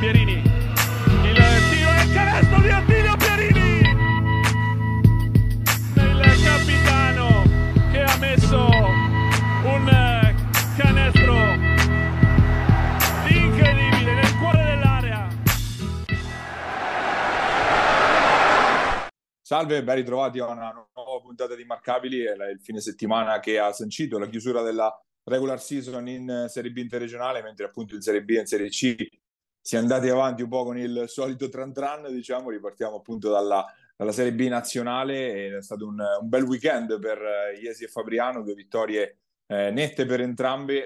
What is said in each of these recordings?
Pierini. Il tiro e il canestro di Attilio Pierini. Il capitano che ha messo un canestro incredibile nel cuore dell'area. Salve, ben ritrovati a una nuova puntata di Marcabili, è il fine settimana che ha sancito la chiusura della regular season in Serie B interregionale, mentre appunto in Serie B e in Serie C si è andati avanti un po' con il solito tran tran, diciamo, ripartiamo appunto dalla, dalla Serie B nazionale è stato un, un bel weekend per Iesi e Fabriano, due vittorie eh, nette per entrambi,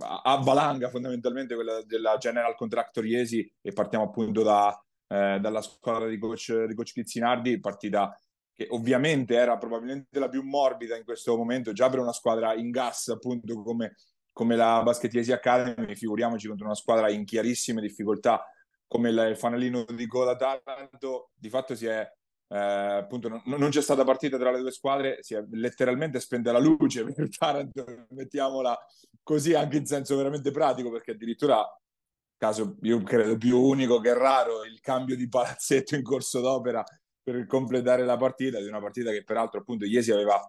a, a valanga fondamentalmente quella della General Contractor Iesi e partiamo appunto da, eh, dalla squadra di coach, di coach Chizzinardi, partita che ovviamente era probabilmente la più morbida in questo momento, già per una squadra in gas appunto come, come la Baschettiesi Academy, figuriamoci contro una squadra in chiarissime difficoltà come il fanalino di coda Taranto, di fatto si è eh, appunto non, non, c'è stata partita tra le due squadre, si è letteralmente spenta la luce per Taranto, mettiamola così anche in senso veramente pratico, perché addirittura caso io credo più unico che raro il cambio di palazzetto in corso d'opera per completare la partita, di una partita che peraltro appunto Iesi aveva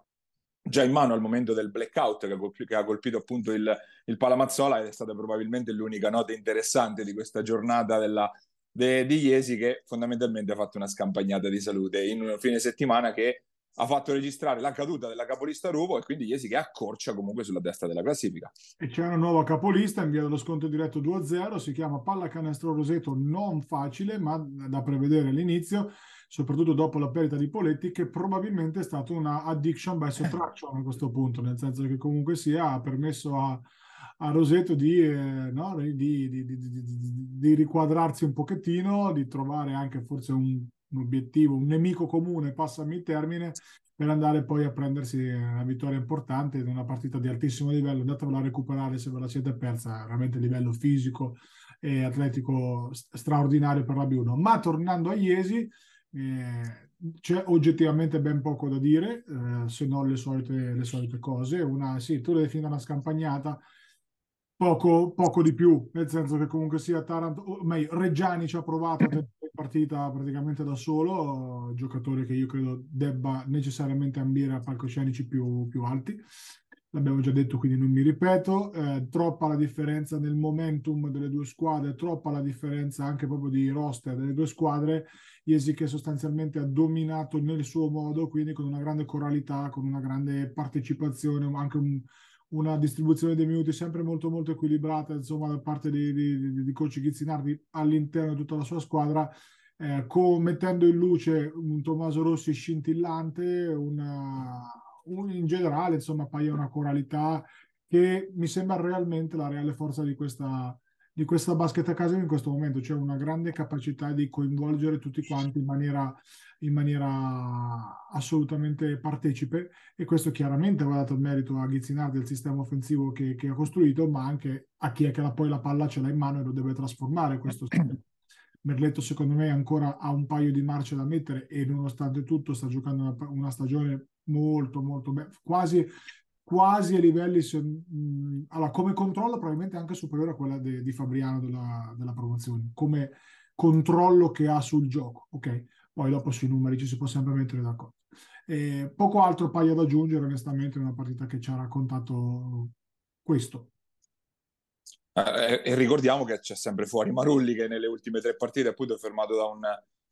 già in mano al momento del blackout che ha colpito, che ha colpito appunto il, il, Palamazzola ed è stata probabilmente l'unica nota interessante di questa giornata della, de, di Iesi che fondamentalmente ha fatto una scampagnata di salute in un fine settimana che ha fatto registrare la caduta della capolista Ruvo e quindi Iesi che accorcia comunque sulla destra della classifica. E c'è una nuova capolista in via dello sconto diretto 2-0, si chiama Pallacanestro Roseto, non facile ma da prevedere all'inizio soprattutto dopo la perdita di Poletti, che probabilmente è stata una addiction by subtraction a questo punto, nel senso che comunque sia ha permesso a, a Roseto di, eh, no, di, di, di, riquadrarsi un pochettino, di trovare anche forse un, un, obiettivo, un nemico comune, passami il termine, per andare poi a prendersi una vittoria importante in una partita di altissimo livello. Andatevela a recuperare se ve la siete persa, veramente a livello fisico e atletico straordinario per la B1. Ma tornando a Iesi, eh, c'è oggettivamente ben poco da dire, eh, se non le solite, le solite cose. Una, sì, tu le defini una scampagnata, poco, poco di più, nel senso che comunque sia Taranto, o meglio, Reggiani ci ha provato a tenere in partita praticamente da solo, giocatore che io credo debba necessariamente ambire a palcoscenici più, più alti l'abbiamo già detto, quindi non mi ripeto, eh, troppa la differenza nel momentum delle due squadre, troppa la differenza anche proprio di roster delle due squadre, Iesi che sostanzialmente ha dominato nel suo modo, quindi con una grande coralità, con una grande partecipazione, anche un, una distribuzione dei minuti sempre molto molto equilibrata, insomma, da parte di, di, di coach Ghizzinardi all'interno di tutta la sua squadra, eh, con, mettendo in luce un Tommaso Rossi scintillante, una in generale, insomma, appaia una coralità che mi sembra realmente la reale forza di questa, di questa Basket Academy in questo momento, c'è cioè una grande capacità di coinvolgere tutti quanti in maniera, in maniera assolutamente partecipe e questo chiaramente va dato il merito a Ghizzinardi del sistema offensivo che, che, ha costruito, ma anche a chi è che la, poi la palla ce l'ha in mano e lo deve trasformare questo sistema. Merletto secondo me ancora ha un paio di marce da mettere e nonostante tutto sta giocando una, una stagione molto molto bella, quasi, quasi a livelli, mh, allora, come controllo probabilmente anche superiore a quella de, di Fabriano della, della promozione, come controllo che ha sul gioco, ok? Poi dopo sui numeri ci si può sempre mettere d'accordo. Eh, poco altro paio da aggiungere onestamente in una partita che ci ha raccontato questo. Eh, e ricordiamo che c'è sempre fuori Marulli che nelle ultime tre partite appunto è fermato da un,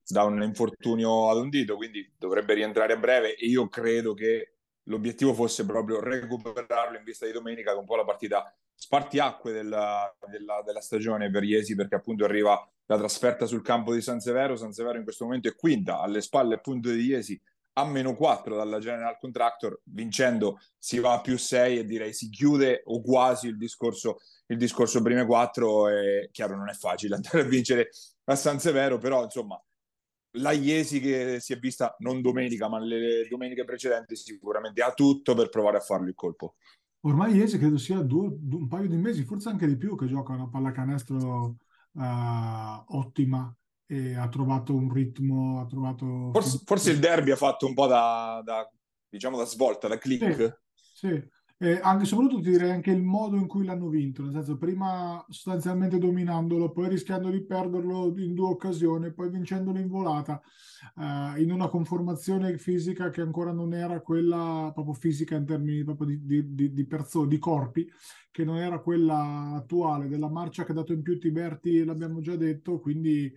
da un infortunio ad un dito, quindi dovrebbe rientrare a breve. E io credo che l'obiettivo fosse proprio recuperarlo in vista di domenica con un po' la partita spartiacque della, della, della stagione per Iesi perché appunto arriva la trasferta sul campo di San Severo, San Severo in questo momento è quinta, alle spalle appunto di Iesi a meno 4 dalla General Contractor, vincendo si va a più 6 e direi si chiude o quasi il discorso, il discorso prime 4 e chiaro non è facile andare a vincere a San Severo, però insomma la Iesi che si è vista non domenica ma le domeniche precedenti sicuramente ha tutto per provare a farlo il colpo. Ormai Iesi credo sia due, un paio di mesi, forse anche di più, che gioca una pallacanestro uh, ottima ha trovato un ritmo, ha trovato... Forse, forse il derby ha fatto un po' da, da diciamo, da svolta, da click. Sì, sì. Eh, anche soprattutto ti direi anche il modo in cui l'hanno vinto, nel senso prima sostanzialmente dominandolo, poi rischiando di perderlo in due occasioni, poi vincendolo in volata, eh, in una conformazione fisica che ancora non era quella proprio fisica in termini proprio di, di, di, di, perso- di corpi, che non era quella attuale, della marcia che ha dato in più Tiberti, l'abbiamo già detto, quindi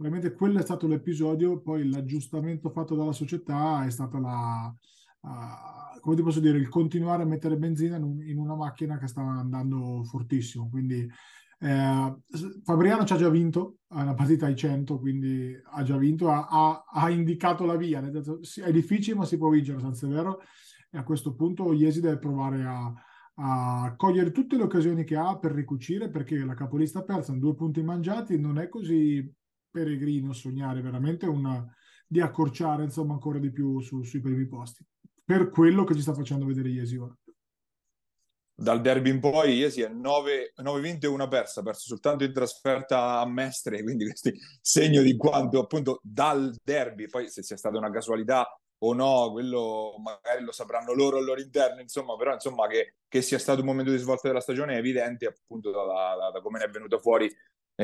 veramente quello è stato l'episodio, poi l'aggiustamento fatto dalla società è stata la uh, come ti posso dire, il continuare a mettere benzina in, un, in una macchina che sta andando fortissimo. Quindi eh, Fabriano ci ha già vinto, è una partita ai 100, quindi ha già vinto, ha, ha, ha indicato la via, nel senso, è difficile ma si può vincere, senza vero, e a questo punto Iesi deve provare a, a cogliere tutte le occasioni che ha per ricucire, perché la capolista persa, due punti mangiati, non è così peregrino sognare veramente una, di accorciare insomma ancora di più su, sui primi posti per quello che ci sta facendo vedere Iesi ora. Dal derby in poi Iesi è 9, 9 vinte e una persa, perso soltanto in trasferta a Mestre, quindi questo segno di quanto appunto dal derby, poi se sia stata una casualità o no, quello magari lo sapranno loro al loro interno, insomma, però insomma che, che sia stato un momento di svolta della stagione è evidente appunto da, da, da come ne è venuto fuori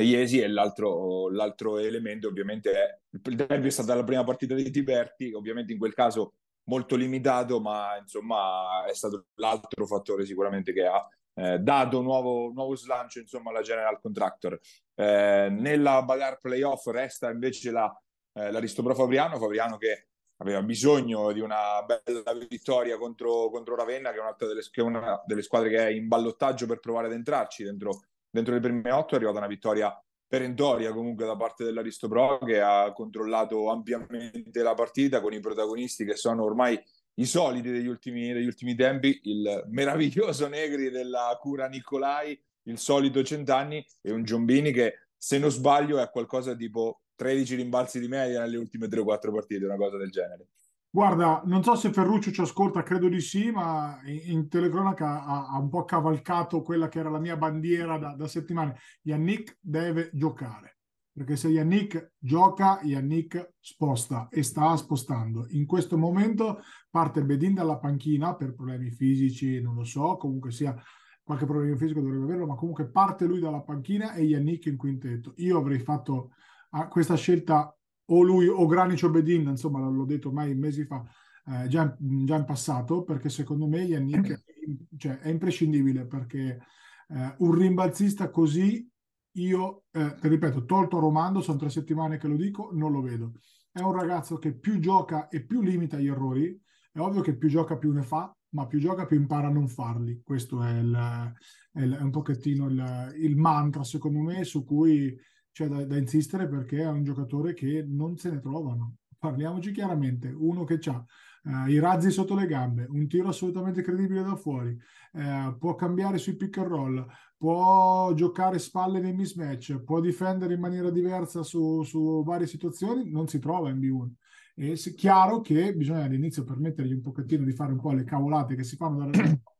Iesi e l'altro, l'altro elemento ovviamente è il derby è stata la prima partita di Tiberti, ovviamente in quel caso molto limitato, ma insomma è stato l'altro fattore sicuramente che ha eh, dato nuovo, nuovo slancio insomma alla General Contractor. Eh, nella bagarre playoff resta invece la, eh, l'Aristopro Fabriano, Fabriano che aveva bisogno di una bella vittoria contro, contro Ravenna, che è, delle, che è una delle squadre che è in ballottaggio per provare ad entrarci dentro, dentro le prime otto, è arrivata una vittoria perentoria comunque da parte dell'Aristo Pro che ha controllato ampiamente la partita con i protagonisti che sono ormai i soliti degli ultimi, degli ultimi tempi, il meraviglioso Negri della cura Nicolai, il solito Centanni e un Giombini che se non sbaglio è qualcosa tipo 13 rimbalzi di media nelle ultime 3-4 partite, una cosa del genere. Guarda, non so se Ferruccio ci ascolta, credo di sì, ma in, telecronaca ha, ha, un po' cavalcato quella che era la mia bandiera da, da settimane. Yannick deve giocare, perché se Yannick gioca, Yannick sposta e sta spostando. In questo momento parte Bedin dalla panchina per problemi fisici, non lo so, comunque sia qualche problema fisico dovrebbe averlo, ma comunque parte lui dalla panchina e Yannick in quintetto. Io avrei fatto ah, questa scelta o lui o Granic o Bedin, insomma l'ho detto ormai mesi fa, eh, già, già, in passato, perché secondo me Yannick è, cioè, è imprescindibile perché eh, un rimbalzista così io, eh, ripeto, tolto Romando, sono tre settimane che lo dico, non lo vedo. È un ragazzo che più gioca e più limita gli errori, è ovvio che più gioca più ne fa, ma più gioca più impara a non farli. Questo è, il, è, il, è un pochettino il, il mantra, secondo me, su cui c'è da, da, insistere perché è un giocatore che non se ne trovano. Parliamoci chiaramente, uno che ha uh, i razzi sotto le gambe, un tiro assolutamente credibile da fuori, uh, può cambiare sui pick and roll, può giocare spalle nei mismatch, può difendere in maniera diversa su, su varie situazioni, non si trova in B1. E è chiaro che bisogna all'inizio permettergli un pochettino di fare un po' le cavolate che si fanno da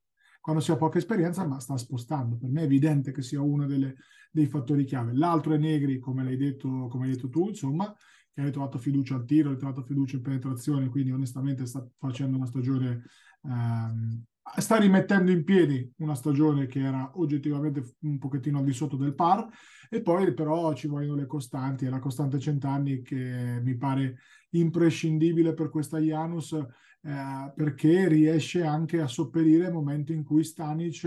quando si ha poca esperienza, ma sta spostando. Per me è evidente che sia uno delle, dei fattori chiave. L'altro è Negri, come l'hai detto, come hai detto tu, insomma, che ha ritrovato fiducia al tiro, ha ritrovato fiducia in penetrazione, quindi onestamente sta facendo una stagione, ehm, sta rimettendo in piedi una stagione che era oggettivamente un pochettino al di sotto del par, e poi però ci vogliono le costanti, è la costante Centanni che mi pare imprescindibile per questa Janus eh, perché riesce anche a sopperire momenti in cui Stanic,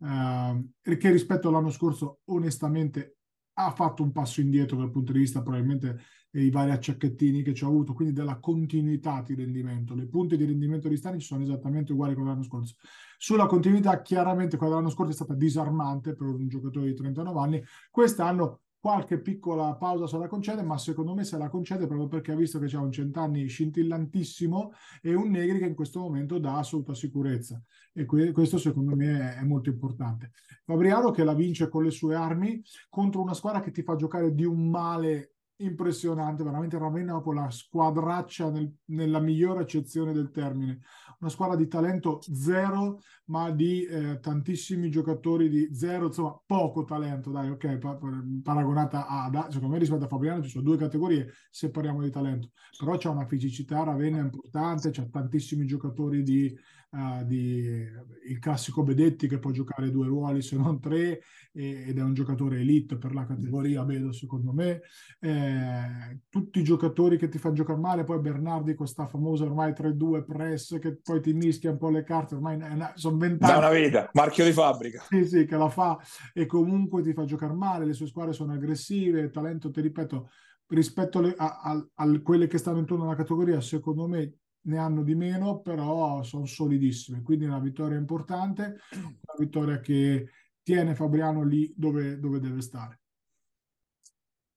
eh, che rispetto all'anno scorso onestamente ha fatto un passo indietro dal punto di vista probabilmente dei vari acciacchettini che ci ha avuto, quindi della continuità di rendimento. Le punte di rendimento di Stanic sono esattamente uguali con l'anno scorso. Sulla continuità, chiaramente quella dell'anno scorso è stata disarmante per un giocatore di 39 anni. Quest'anno qualche piccola pausa se la concede, ma secondo me se la concede proprio perché ha visto che c'è un cent'anni scintillantissimo e un Negri che in questo momento dà assoluta sicurezza. E que- questo secondo me è, è, molto importante. Fabriano che la vince con le sue armi contro una squadra che ti fa giocare di un male impressionante, veramente Ravenna con la squadraccia nel, nella migliore accezione del termine. Una squadra di talento zero, ma di eh, tantissimi giocatori di zero, insomma poco talento, dai, ok, pa- paragonata a, secondo me rispetto a Fabriano ci sono due categorie se parliamo di talento, però c'è una fisicità Ravenna importante, c'è tantissimi giocatori di uh, di, il classico Bedetti che può giocare due ruoli se non tre e, ed è un giocatore elite per la categoria, vedo secondo me. Eh, tutti i giocatori che ti fanno giocare male, poi Bernardi con questa famosa ormai 3-2 press che poi ti mischia un po' le carte, ormai una, sono vent'anni. Da una vita, marchio di fabbrica. Sì, sì, che la fa e comunque ti fa giocare male, le sue squadre sono aggressive, talento, ti ripeto, rispetto alle, a, a, a, quelle che stanno intorno alla categoria, secondo me ne hanno di meno, però sono solidissime. Quindi una vittoria importante, una vittoria che tiene Fabriano lì dove, dove deve stare.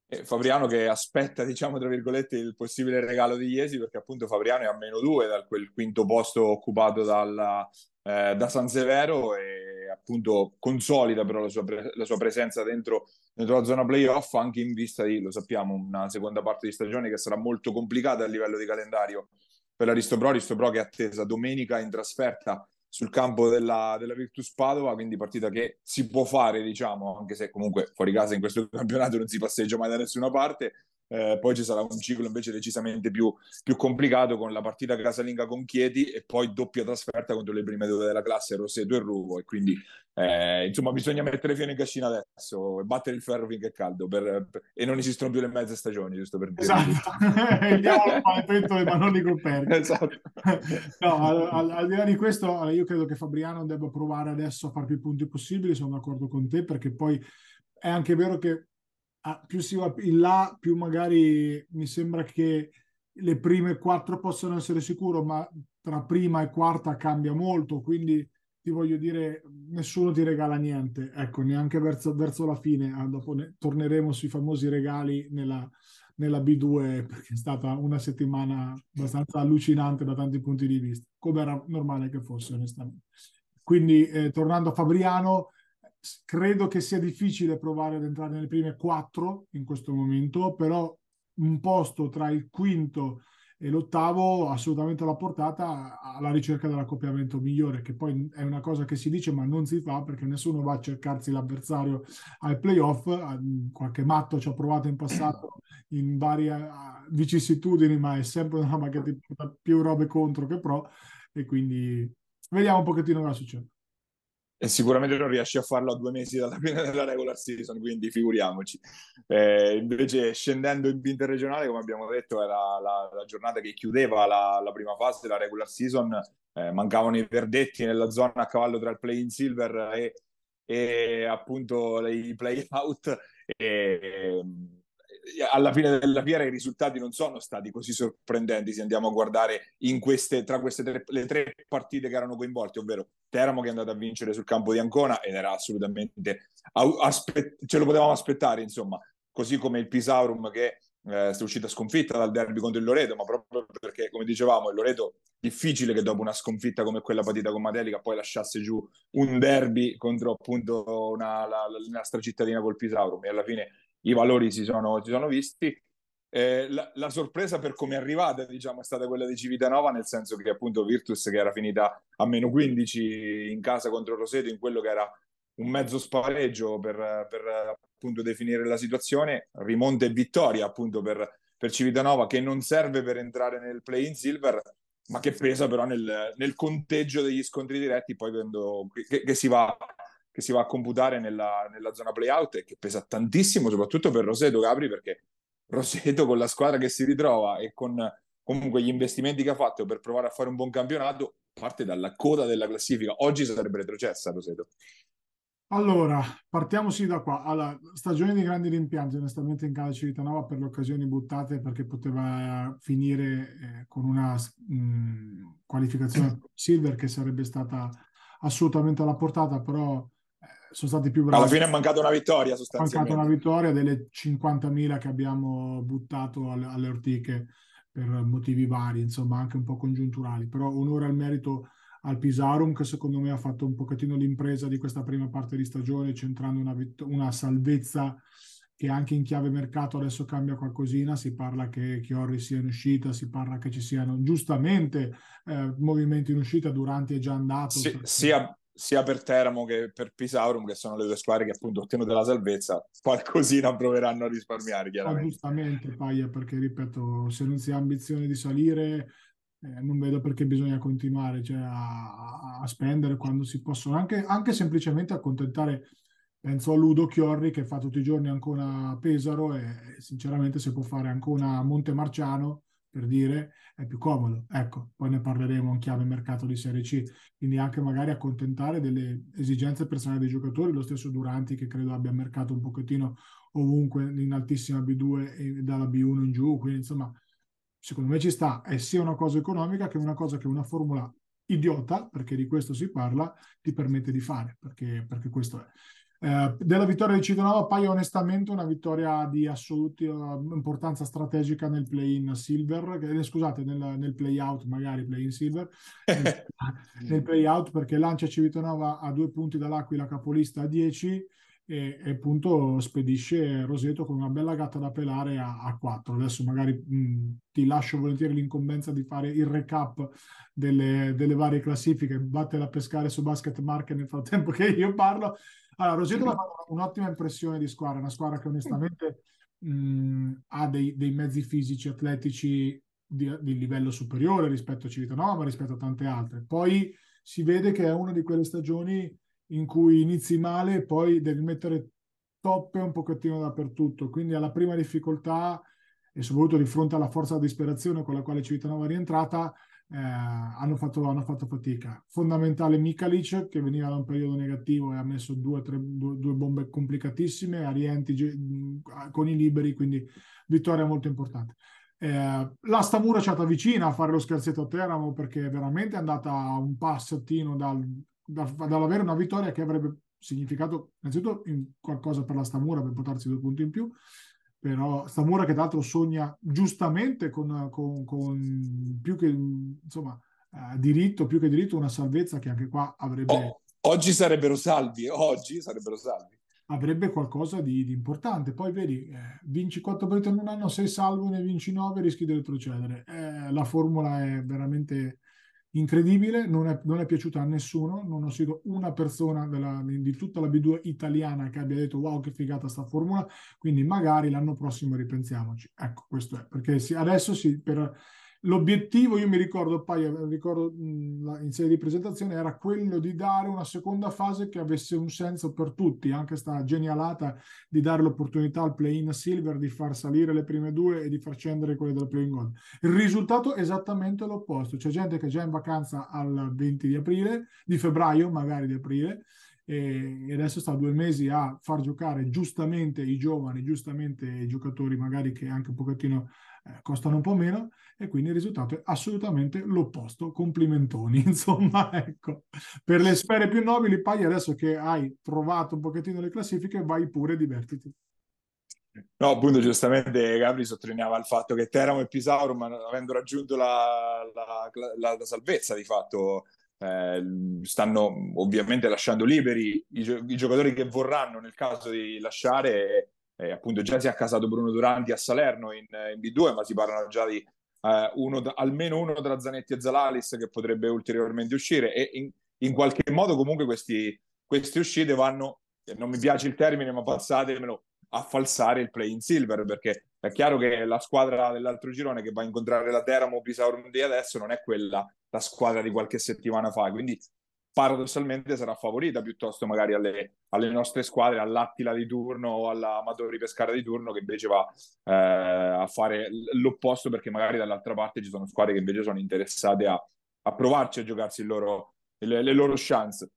E Fabriano che aspetta, diciamo, tra virgolette, il possibile regalo di Iesi, perché appunto Fabriano è a meno due dal quel quinto posto occupato dalla, eh, da San Severo e appunto consolida però la sua, pre- la sua presenza dentro, dentro, la zona playoff anche in vista di, lo sappiamo, una seconda parte di stagione che sarà molto complicata a livello di calendario per l'Aristopro, Aristopro che è attesa domenica in trasferta sul campo della, della, Virtus Padova, quindi partita che si può fare, diciamo, anche se comunque fuori casa in questo campionato non si passeggia mai da nessuna parte, eh, poi ci sarà un ciclo invece decisamente più, più, complicato con la partita casalinga con Chieti e poi doppia trasferta contro le prime due della classe, Roseto e Ruvo. E quindi eh, insomma bisogna mettere fine in cascina adesso e battere il ferro finché è caldo per, per, e non esistono più le mezze stagioni, giusto per dire. Esatto, andiamo al pentole ma non li coperti. Esatto. no, al, al, al, di là di questo, io credo che Fabriano debba provare adesso a fare più punti possibili, sono d'accordo con te, perché poi è anche vero che più si va in là, più magari mi sembra che le prime quattro possono essere sicuro, ma tra prima e quarta cambia molto, quindi ti voglio dire, nessuno ti regala niente, ecco, neanche verso, verso la fine, ah, dopo ne, torneremo sui famosi regali nella, nella B2 perché è stata una settimana abbastanza allucinante da tanti punti di vista, come era normale che fosse onestamente. Quindi eh, tornando a Fabriano, credo che sia difficile provare ad entrare nelle prime quattro in questo momento, però un posto tra il quinto e l'ottavo assolutamente alla portata alla ricerca dell'accoppiamento migliore, che poi è una cosa che si dice ma non si fa perché nessuno va a cercarsi l'avversario ai playoff, qualche matto ci ha provato in passato in varie vicissitudini, ma è sempre una roba che ti porta più robe contro che pro e quindi vediamo un pochettino cosa succede e sicuramente non riesci a farlo a due mesi dalla fine della regular season, quindi figuriamoci. Eh, invece scendendo in interregionale, come abbiamo detto, era la, la giornata che chiudeva la, la, prima fase della regular season, eh, mancavano i verdetti nella zona a cavallo tra il play-in silver e, e appunto i play-out. E, alla fine della fiera i risultati non sono stati così sorprendenti se andiamo a guardare queste, tra queste tre, le tre partite che erano coinvolte, ovvero Teramo che è andato a vincere sul campo di Ancona ed era assolutamente aspe- ce lo potevamo aspettare, insomma, così come il Pisaurum che eh, è uscita sconfitta dal derby contro il Loreto, ma proprio perché, come dicevamo, il Loreto difficile che dopo una sconfitta come quella partita con Matelica poi lasciasse giù un derby contro appunto una, la, la, la nostra cittadina col Pisaurum e alla fine i valori si sono, si sono visti. Eh, la, la, sorpresa per come è arrivata diciamo, è stata quella di Civitanova, nel senso che appunto Virtus che era finita a meno 15 in casa contro Roseto in quello che era un mezzo spareggio per, per appunto definire la situazione, rimonta e vittoria appunto per, per Civitanova che non serve per entrare nel play in silver ma che pesa però nel, nel conteggio degli scontri diretti poi quando, che, che si va che si va a computare nella, nella zona playout e che pesa tantissimo, soprattutto per Roseto Capri, perché Roseto con la squadra che si ritrova e con comunque gli investimenti che ha fatto per provare a fare un buon campionato, parte dalla coda della classifica. Oggi sarebbe retrocessa Roseto. Allora, partiamo sì da qua. Allora, stagione di grandi rimpianti, onestamente, in casa Civitanova per le occasioni buttate perché poteva finire eh, con una mh, mm, qualificazione silver che sarebbe stata assolutamente alla portata, però sono stati più bravi. Alla fine è mancata una vittoria sostanzialmente. È mancata una vittoria delle 50.000 che abbiamo buttato alle, alle ortiche per motivi vari, insomma anche un po' congiunturali, però onore al merito al Pisarum che secondo me ha fatto un pochettino l'impresa di questa prima parte di stagione centrando una, vitt- una salvezza che anche in chiave mercato adesso cambia qualcosina, si parla che Chiorri sia in uscita, si parla che ci siano giustamente eh, movimenti in uscita, Duranti è già andato. Sì, perché... sia, sia per Teramo che per Pisaurum, che sono le due squadre che appunto ottenuto la salvezza, qualcosina proveranno a risparmiare chiaramente. Giustamente, Paia, perché ripeto, se non si ha ambizione di salire, eh, non vedo perché bisogna continuare cioè, a, a, spendere quando si possono, anche, anche semplicemente accontentare, penso a Ludo Chiorri che fa tutti i giorni ancora Pesaro e sinceramente se può fare ancora Monte Marciano per dire è più comodo. Ecco, poi ne parleremo in chiave mercato di Serie C, quindi anche magari accontentare delle esigenze personali dei giocatori, lo stesso Duranti che credo abbia mercato un pochettino ovunque in altissima B2 e dalla B1 in giù, quindi insomma secondo me ci sta, è sia una cosa economica che una cosa che una formula idiota, perché di questo si parla, ti permette di fare, perché, perché questo è. Eh, della vittoria di Citonova appaia onestamente una vittoria di assoluta importanza strategica nel play-in silver, eh, scusate, nel, nel play-out, magari play-in silver, nel, nel play-out perché lancia Civitanova a due punti dall'Aquila capolista a 10 e, e, appunto spedisce Roseto con una bella gatta da pelare a, a 4. Adesso magari mh, ti lascio volentieri l'incombenza di fare il recap delle, delle varie classifiche, vattene a pescare su Basket Market nel frattempo che io parlo. Allora, Roseto mi ha fatto un'ottima impressione di squadra, una squadra che onestamente mh, ha dei, dei, mezzi fisici, atletici di, di, livello superiore rispetto a Civitanova, ma rispetto a tante altre. Poi si vede che è una di quelle stagioni in cui inizi male e poi devi mettere toppe un pochettino dappertutto. Quindi alla prima difficoltà e soprattutto di fronte alla forza di disperazione con la quale Civitanova è rientrata, eh, hanno, fatto, hanno, fatto, fatica. Fondamentale Mikalic che veniva da un periodo negativo e ha messo due, tre, due, due bombe complicatissime, Arienti con i liberi, quindi vittoria molto importante. Eh, la Stamura ci è stata vicina a fare lo scherzetto a Teramo perché veramente è andata un passettino dal, da, dall'avere una vittoria che avrebbe significato innanzitutto qualcosa per la Stamura per portarsi due punti in più però Stamura che tra l'altro sogna giustamente con, con, con più che insomma eh, diritto più che diritto una salvezza che anche qua avrebbe oh, oggi sarebbero salvi oggi sarebbero salvi. Avrebbe qualcosa di, di importante. Poi vedi eh, vinci 4 partite in un anno sei salvo ne vinci 9 rischi di retrocedere. Eh, la formula è veramente incredibile, non è, non è, piaciuta a nessuno, non ho sentito una persona della, di tutta la B2 italiana che abbia detto wow che figata sta formula, quindi magari l'anno prossimo ripensiamoci. Ecco, questo è, perché sì, adesso sì, per L'obiettivo, io mi ricordo, poi ricordo in serie di presentazione, era quello di dare una seconda fase che avesse un senso per tutti, anche sta genialata di dare l'opportunità al play-in silver di far salire le prime due e di far scendere quelle del play-in gold. Il risultato è esattamente l'opposto, c'è gente che è già in vacanza al 20 di aprile, di febbraio magari di aprile, e adesso sta due mesi a far giocare giustamente i giovani, giustamente i giocatori magari che anche un pochettino eh, costano un po' meno e quindi il risultato è assolutamente l'opposto. Complimentoni, insomma, ecco. Per le sfere più nobili, poi adesso che hai trovato un pochettino le classifiche, vai pure e divertiti. No, appunto, giustamente Gabri sottolineava il fatto che Teramo e Pisauro, avendo raggiunto la, la, la, la salvezza di fatto, eh, stanno ovviamente lasciando liberi i, i, giocatori che vorranno nel caso di lasciare eh, appunto già si è accasato Bruno Duranti a Salerno in, in B2, ma si parlano già di eh, uno, almeno uno tra Zanetti e Zalalis che potrebbe ulteriormente uscire. E in, in qualche modo comunque questi, queste uscite vanno, non mi piace il termine, ma passatemelo, a falsare il play in silver perché è chiaro che la squadra dell'altro girone che va a incontrare la Teramo Pisauro di adesso non è quella la squadra di qualche settimana fa. Quindi paradossalmente sarà favorita piuttosto magari alle, alle nostre squadre, all'Attila di turno o all'Amatori Pescara di turno che invece va eh, a fare l'opposto perché magari dall'altra parte ci sono squadre che invece sono interessate a, a provarci a giocarsi loro, le, le loro chance.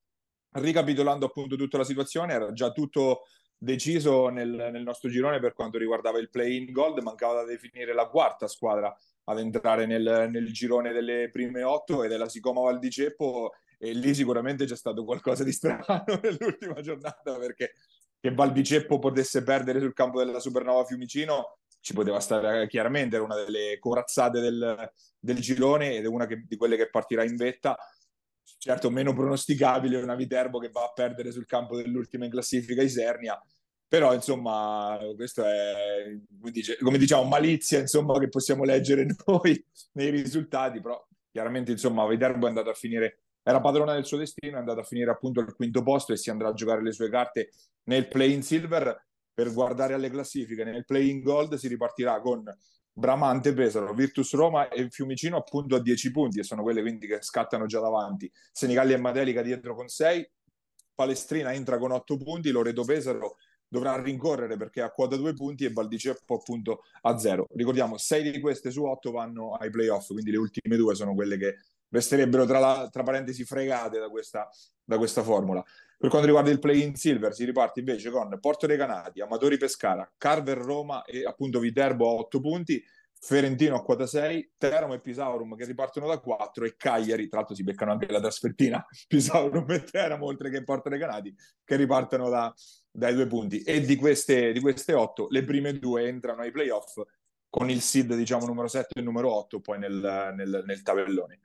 Ricapitolando appunto tutta la situazione, era già tutto deciso nel, nel, nostro girone per quanto riguardava il play-in gold, mancava da definire la quarta squadra ad entrare nel, nel girone delle prime otto ed è la Sicoma Val di Ceppo e lì sicuramente c'è stato qualcosa di strano nell'ultima giornata perché che Valbiceppo potesse perdere sul campo della Supernova Fiumicino ci poteva stare chiaramente, era una delle corazzate del, del girone ed è una che, di quelle che partirà in vetta. Certo meno pronosticabile una Viterbo che va a perdere sul campo dell'ultima in classifica Isernia però insomma questo è come, dice, come diciamo malizia insomma che possiamo leggere noi nei risultati però chiaramente insomma Viterbo è andato a finire era padrona del suo destino, è andata a finire appunto al quinto posto e si andrà a giocare le sue carte nel play-in silver per guardare alle classifiche. Nel play-in gold si ripartirà con Bramante, Pesaro, Virtus Roma e Fiumicino appunto a 10 punti e sono quelle quindi che scattano già davanti. Senigallia e Madelica dietro con 6, Palestrina entra con 8 punti, Loreto Pesaro dovrà rincorrere perché ha quota 2 punti e Valdiceppo appunto a 0. Ricordiamo, 6 di queste su 8 vanno ai playoff, quindi le ultime due sono quelle che resterebbero tra, la, tra parentesi fregate da questa, da questa formula. Per quanto riguarda il play-in silver, si riparte invece con Porto dei Canati, Amatori Pescara, Carver Roma e appunto Viterbo a 8 punti, Ferentino a quota 6, Teramo e Pisaurum che ripartono da 4 e Cagliari, tra l'altro si beccano anche la trasfertina, Pisaurum e Teramo oltre che Porto dei Canati che ripartono da, dai due punti. E di queste, di queste 8, le prime due entrano ai playoff con il seed diciamo numero 7 e numero 8 poi nel, nel, nel tabellone.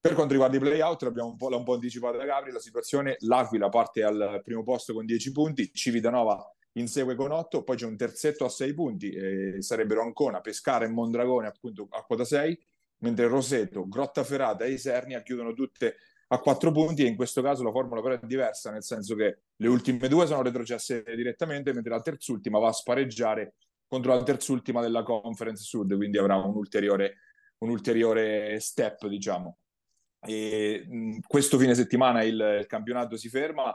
Per quanto riguarda i playout, l'abbiamo un po', l'ha un po' anticipato da Gabri, la situazione, l'Aquila parte al primo posto con 10 punti, Civitanova insegue con 8, poi c'è un terzetto a 6 punti, eh, sarebbero Ancona, Pescara e Mondragone appunto a quota 6, mentre Roseto, Grottaferrata e Isernia chiudono tutte a 4 punti e in questo caso la formula però è diversa, nel senso che le ultime due sono retrocesse direttamente, mentre la terzultima va a spareggiare contro la terzultima della Conference Sud, quindi avrà un ulteriore, un ulteriore step, diciamo e mh, questo fine settimana il, il, campionato si ferma.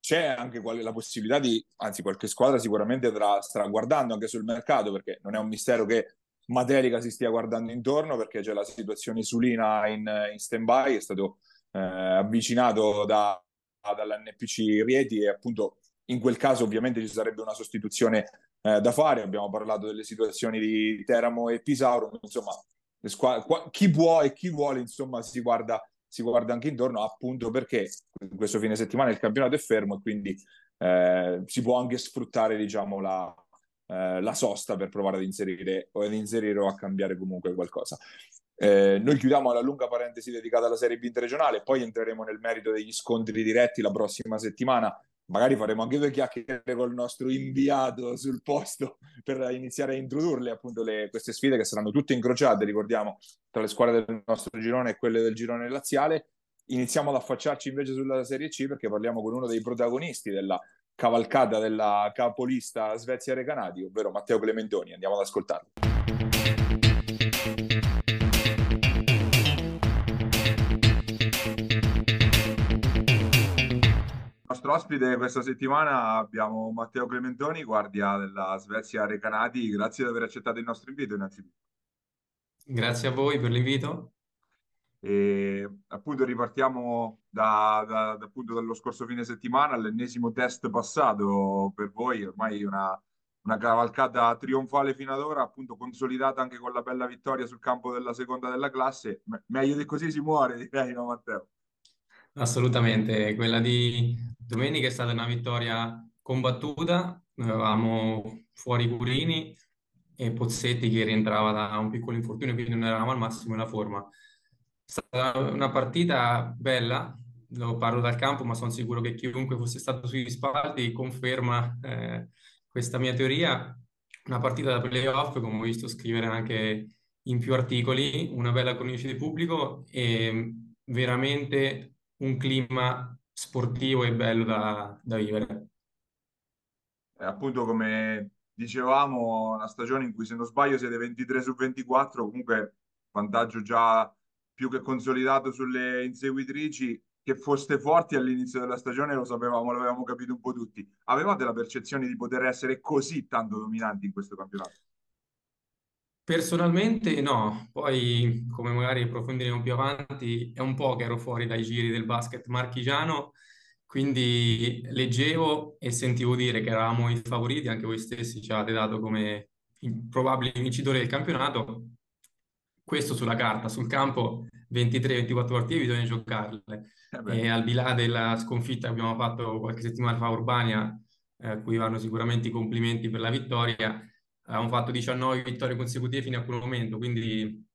C'è anche qual- la possibilità di, anzi, qualche squadra sicuramente tra, starà guardando anche sul mercato, perché non è un mistero che Materica si stia guardando intorno, perché c'è la situazione Sulina in, in stand-by, è stato eh, avvicinato da, dall'NPC Rieti e appunto in quel caso ovviamente ci sarebbe una sostituzione eh, da fare. Abbiamo parlato delle situazioni di Teramo e Pisauro, insomma squadre, chi può e chi vuole, insomma, si guarda, si guarda anche intorno, appunto perché questo fine settimana il campionato è fermo e quindi eh, si può anche sfruttare, diciamo, la, eh, la sosta per provare ad inserire o ad inserire o a cambiare comunque qualcosa. Eh, noi chiudiamo la lunga parentesi dedicata alla Serie B interregionale, poi entreremo nel merito degli scontri diretti la prossima settimana magari faremo anche due chiacchiere col nostro inviato sul posto per iniziare a introdurle appunto le, queste sfide che saranno tutte incrociate, ricordiamo, tra le squadre del nostro girone e quelle del girone laziale. Iniziamo ad affacciarci invece sulla Serie C perché parliamo con uno dei protagonisti della cavalcata della capolista Svezia Recanati, ovvero Matteo Clementoni. Andiamo ad ascoltarlo. Nostro ospite questa settimana abbiamo Matteo Clementoni, guardia della Svezia Recanati. Grazie di aver accettato il nostro invito innanzitutto. Grazie a voi per l'invito. E appunto ripartiamo da, da, da, appunto dallo scorso fine settimana, l'ennesimo test passato per voi, ormai una, una cavalcata trionfale fino ad ora, appunto consolidata anche con la bella vittoria sul campo della seconda della classe. Me- meglio di così si muore, direi, no Matteo? Assolutamente, quella di domenica è stata una vittoria combattuta, noi avevamo fuori Curini e Pozzetti che rientrava da un piccolo infortunio, quindi non eravamo al massimo della forma. È stata una partita bella, lo parlo dal campo, ma sono sicuro che chiunque fosse stato sugli spalti conferma eh, questa mia teoria. Una partita da playoff, come ho visto scrivere anche in più articoli, una bella cornice di pubblico e veramente un clima sportivo e bello da, da vivere. Eh, appunto, come dicevamo, una stagione in cui se non sbaglio siete 23 su 24, comunque vantaggio già più che consolidato sulle inseguitrici. Che foste forti all'inizio della stagione lo sapevamo, l'avevamo capito un po' tutti. Avevate la percezione di poter essere così tanto dominanti in questo campionato? Personalmente no, poi come magari approfondiremo più avanti, è un po' che ero fuori dai giri del basket marchigiano, quindi leggevo e sentivo dire che eravamo i favoriti, anche voi stessi ci avete dato come probabili vincitori del campionato. Questo sulla carta, sul campo 23-24 partite bisogna giocarle. Eh e al di là della sconfitta che abbiamo fatto qualche settimana fa a Urbania, eh, a cui vanno sicuramente i complimenti per la vittoria, abbiamo fatto 19 vittorie consecutive fino a quel momento, quindi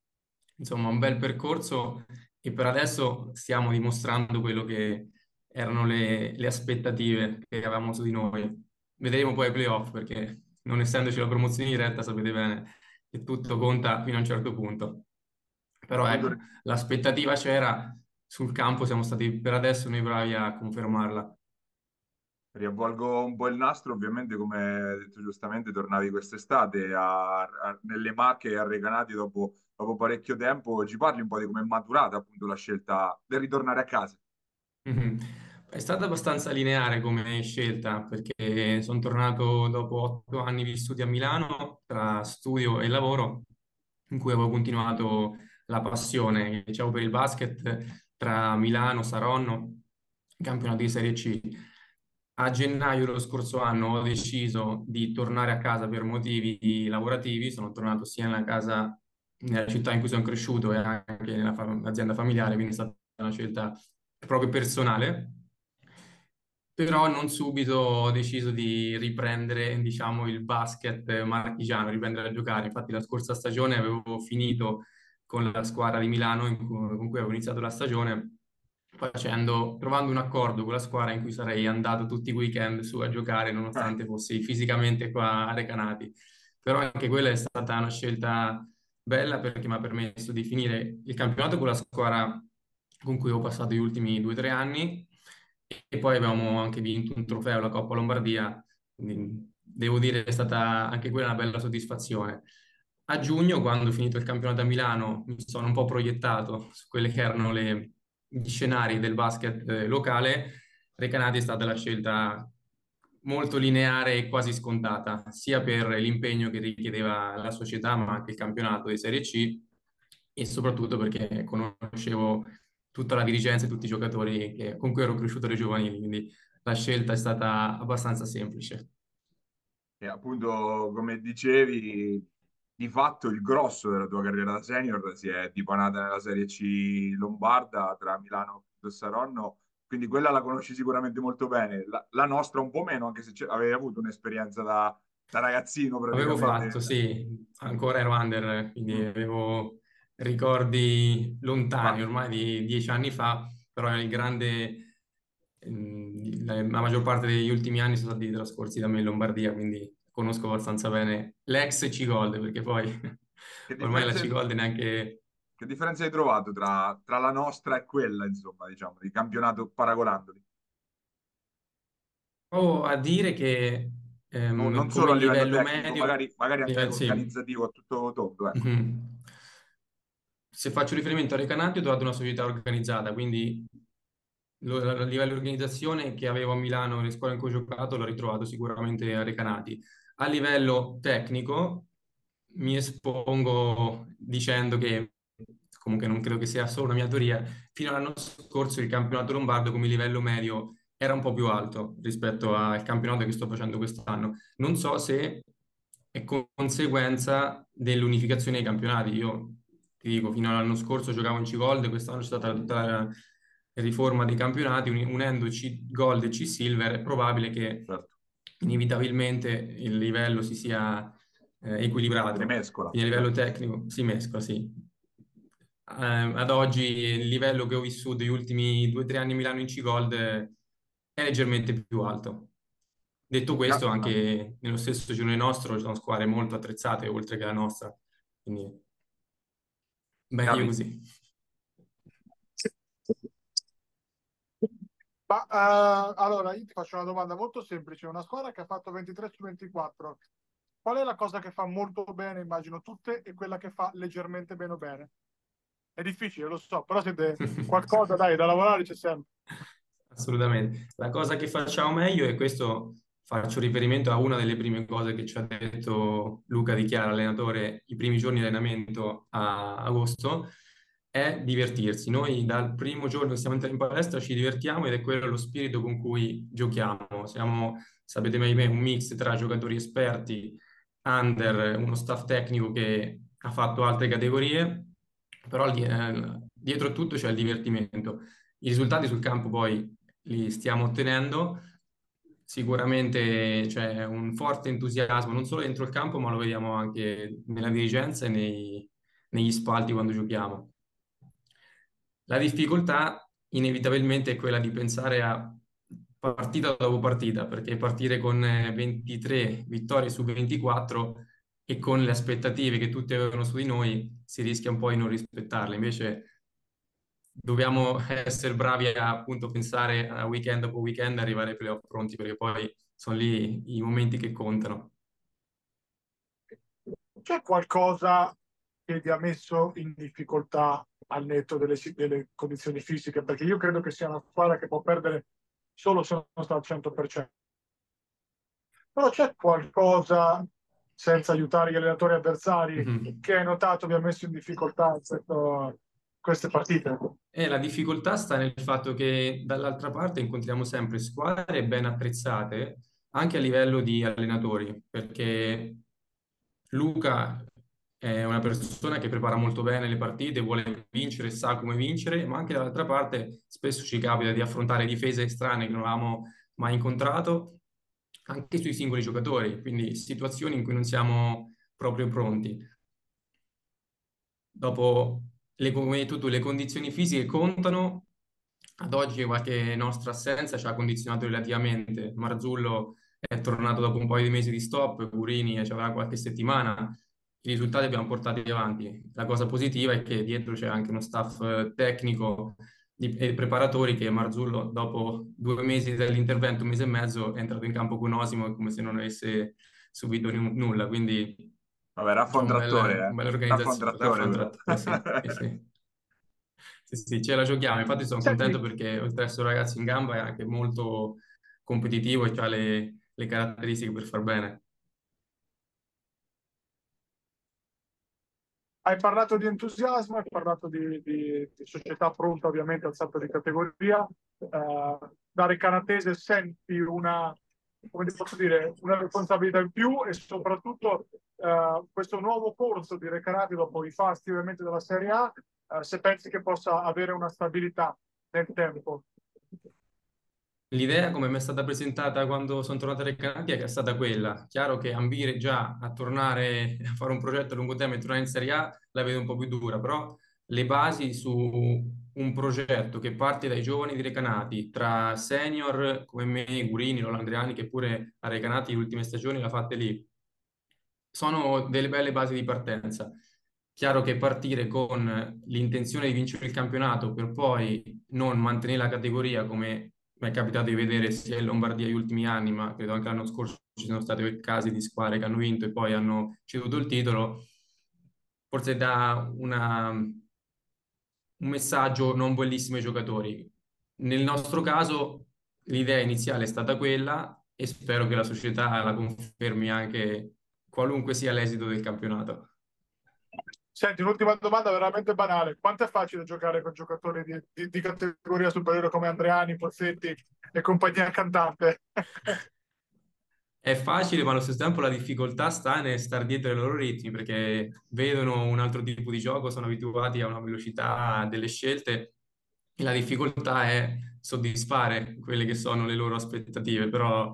insomma un bel percorso e per adesso stiamo dimostrando quello che erano le, le aspettative che avevamo su di noi. Vedremo poi ai playoff perché non essendoci la promozione diretta sapete bene che tutto conta fino a un certo punto. Però ecco, l'aspettativa c'era, sul campo siamo stati per adesso noi bravi a confermarla. Riavvolgo un po' il nastro, ovviamente, come hai detto giustamente, tornavi quest'estate a, a, nelle Marche a Recanati dopo, dopo, parecchio tempo. Ci parli un po' di come è maturata appunto la scelta del ritornare a casa? Mm-hmm. È stata abbastanza lineare come scelta perché sono tornato dopo otto anni vissuti a Milano tra studio e lavoro, in cui avevo continuato la passione che avevo per il basket tra Milano, Saronno, campionato di Serie C a gennaio dello scorso anno ho deciso di tornare a casa per motivi lavorativi, sono tornato sia nella casa, nella città in cui sono cresciuto e anche nell'azienda familiare, quindi è stata una scelta proprio personale. Però non subito ho deciso di riprendere, diciamo, il basket marchigiano, riprendere a giocare. Infatti la scorsa stagione avevo finito con la squadra di Milano con cui avevo iniziato la stagione facendo, trovando un accordo con la squadra in cui sarei andato tutti i weekend su a giocare, nonostante fossi fisicamente qua a Recanati. Però anche quella è stata una scelta bella perché mi ha permesso di finire il campionato con la squadra con cui ho passato gli ultimi due o tre anni e poi abbiamo anche vinto un trofeo, la Coppa Lombardia. Quindi devo dire che è stata anche quella una bella soddisfazione. A giugno, quando ho finito il campionato a Milano, mi sono un po' proiettato su quelle che erano le, gli scenari del basket eh, locale, Recanati è stata la scelta molto lineare e quasi scontata, sia per l'impegno che richiedeva la società, ma anche il campionato di Serie C, e soprattutto perché conoscevo tutta la dirigenza e tutti i giocatori che, con cui ero cresciuto dai giovanili, quindi la scelta è stata abbastanza semplice. E appunto, come dicevi, di fatto il grosso della tua carriera da senior si è dipanata nella Serie C lombarda tra Milano e Saronno, quindi quella la conosci sicuramente molto bene. La, la nostra un po' meno, anche se avevi avuto un'esperienza da, da ragazzino. Avevo fatto, sì, ancora ero under, quindi mm. avevo ricordi lontani, ormai di dieci anni fa, però il grande, mm, la maggior parte degli ultimi anni sono stati trascorsi da me in Lombardia, quindi conosco abbastanza bene l'ex C-Gold, perché poi ormai la C-Gold neanche... Che differenza hai trovato tra, tra, la nostra e quella, insomma, diciamo, di campionato paragonandoli? Ho a dire che ehm, no, non solo a livello, livello tecnico, medio, magari, magari anche livello, organizzativo a tutto tondo. Ecco. Mm-hmm. Se faccio riferimento a Recanati, ho trovato una società organizzata, quindi a livello di organizzazione che avevo a Milano, le scuole in cui ho giocato, l'ho ritrovato sicuramente a Recanati. A livello tecnico mi espongo dicendo che, comunque non credo che sia solo una mia teoria, fino all'anno scorso il campionato lombardo come livello medio era un po' più alto rispetto al campionato che sto facendo quest'anno. Non so se è conseguenza dell'unificazione dei campionati. Io ti dico, fino all'anno scorso giocavo in C-Gold, quest'anno c'è stata tutta la riforma dei campionati, unendo C-Gold e C-Silver, è probabile che certo inevitabilmente il livello si sia eh, equilibrato. Si mescola. Quindi a livello tecnico si mescola, sì. Eh, ad oggi il livello che ho vissuto gli ultimi due o tre anni Milano in C-Gold è leggermente più alto. Detto questo, no, anche no. nello stesso girone nostro ci sono squadre molto attrezzate, oltre che la nostra. Quindi meglio così. Ma uh, allora io ti faccio una domanda molto semplice. Una squadra che ha fatto 23 su 24, qual è la cosa che fa molto bene, immagino tutte, e quella che fa leggermente meno bene? È difficile, lo so, però siete qualcosa, dai, da lavorare c'è sempre. Assolutamente. La cosa che facciamo meglio, e questo faccio riferimento a una delle prime cose che ci ha detto Luca Di Chiara, allenatore, i primi giorni di allenamento a agosto, è divertirsi. Noi dal primo giorno che siamo entrati in palestra ci divertiamo ed è quello lo spirito con cui giochiamo. Siamo, sapete meglio me, un mix tra giocatori esperti, under, uno staff tecnico che ha fatto altre categorie, però eh, dietro tutto c'è il divertimento. I risultati sul campo poi li stiamo ottenendo. Sicuramente c'è un forte entusiasmo non solo dentro il campo, ma lo vediamo anche nella dirigenza e nei, negli spalti quando giochiamo. La difficoltà inevitabilmente è quella di pensare a partita dopo partita, perché partire con 23 eh, vittorie su 24 e con le aspettative che tutti avevano su di noi si rischia un po' di non rispettarle. Invece dobbiamo essere bravi a appunto pensare a weekend dopo weekend arrivare ai playoff pronti, perché poi sono lì i momenti che contano. C'è qualcosa che vi ha messo in difficoltà al netto delle, delle condizioni fisiche? Perché io credo che sia una squadra che può perdere solo se non sta al 100%. Però c'è qualcosa senza aiutare gli allenatori avversari mm-hmm. che hai notato vi ha messo in difficoltà questo, queste partite? E la difficoltà sta nel fatto che dall'altra parte incontriamo sempre squadre ben attrezzate anche a livello di allenatori, perché Luca è una persona che prepara molto bene le partite, vuole vincere, sa come vincere, ma anche dall'altra parte spesso ci capita di affrontare difese strane che non avevamo mai incontrato, anche sui singoli giocatori, quindi situazioni in cui non siamo proprio pronti. Dopo le, come tu, le condizioni fisiche contano. Ad oggi qualche nostra assenza ci ha condizionato relativamente. Marzullo è tornato dopo un paio di mesi di stop, Gurini ci aveva qualche settimana. I risultati abbiamo portati avanti. La cosa positiva è che dietro c'è anche uno staff eh, tecnico e preparatori che Marzullo dopo due mesi dall'intervento, un mese e mezzo, è entrato in campo con Osimo come se non avesse subito n- nulla. Quindi Vabbè, Raffon Trattore, eh. Un bel organizzazione. Raffon sì, sì. sì, sì, ce la giochiamo. Infatti sono Senti. contento perché oltre ad essere un ragazzo in gamba è anche molto competitivo e ha le, le caratteristiche per far bene. Hai parlato di entusiasmo, hai parlato di, di, di società pronta ovviamente al salto di categoria. Uh, da Recanatese senti una, come posso dire, una responsabilità in più e soprattutto uh, questo nuovo corso di Recanati dopo i fasti ovviamente della Serie A, uh, se pensi che possa avere una stabilità nel tempo. L'idea, come mi è stata presentata quando sono tornato a Recanati, è stata quella. Chiaro che ambire già a tornare a fare un progetto a lungo termine e tornare in Serie A la vedo un po' più dura, però le basi su un progetto che parte dai giovani di Recanati, tra senior come me, Gurini, Lolandriani, che pure a Recanati le ultime stagioni l'ha fatte lì, sono delle belle basi di partenza. Chiaro che partire con l'intenzione di vincere il campionato per poi non mantenere la categoria come mi è capitato di vedere sia in Lombardia negli ultimi anni, ma credo anche l'anno scorso ci sono stati casi di squadre che hanno vinto e poi hanno ceduto il titolo, forse dà una, un messaggio non bellissimo ai giocatori. Nel nostro caso l'idea iniziale è stata quella e spero che la società la confermi anche qualunque sia l'esito del campionato. Senti, l'ultima domanda veramente banale. Quanto è facile giocare con giocatori di, di, di categoria superiore come Andreani, Pozzetti e compagnia cantante? È facile, ma allo stesso tempo la difficoltà sta nel stare dietro ai loro ritmi perché vedono un altro tipo di gioco, sono abituati a una velocità delle scelte e la difficoltà è soddisfare quelle che sono le loro aspettative, però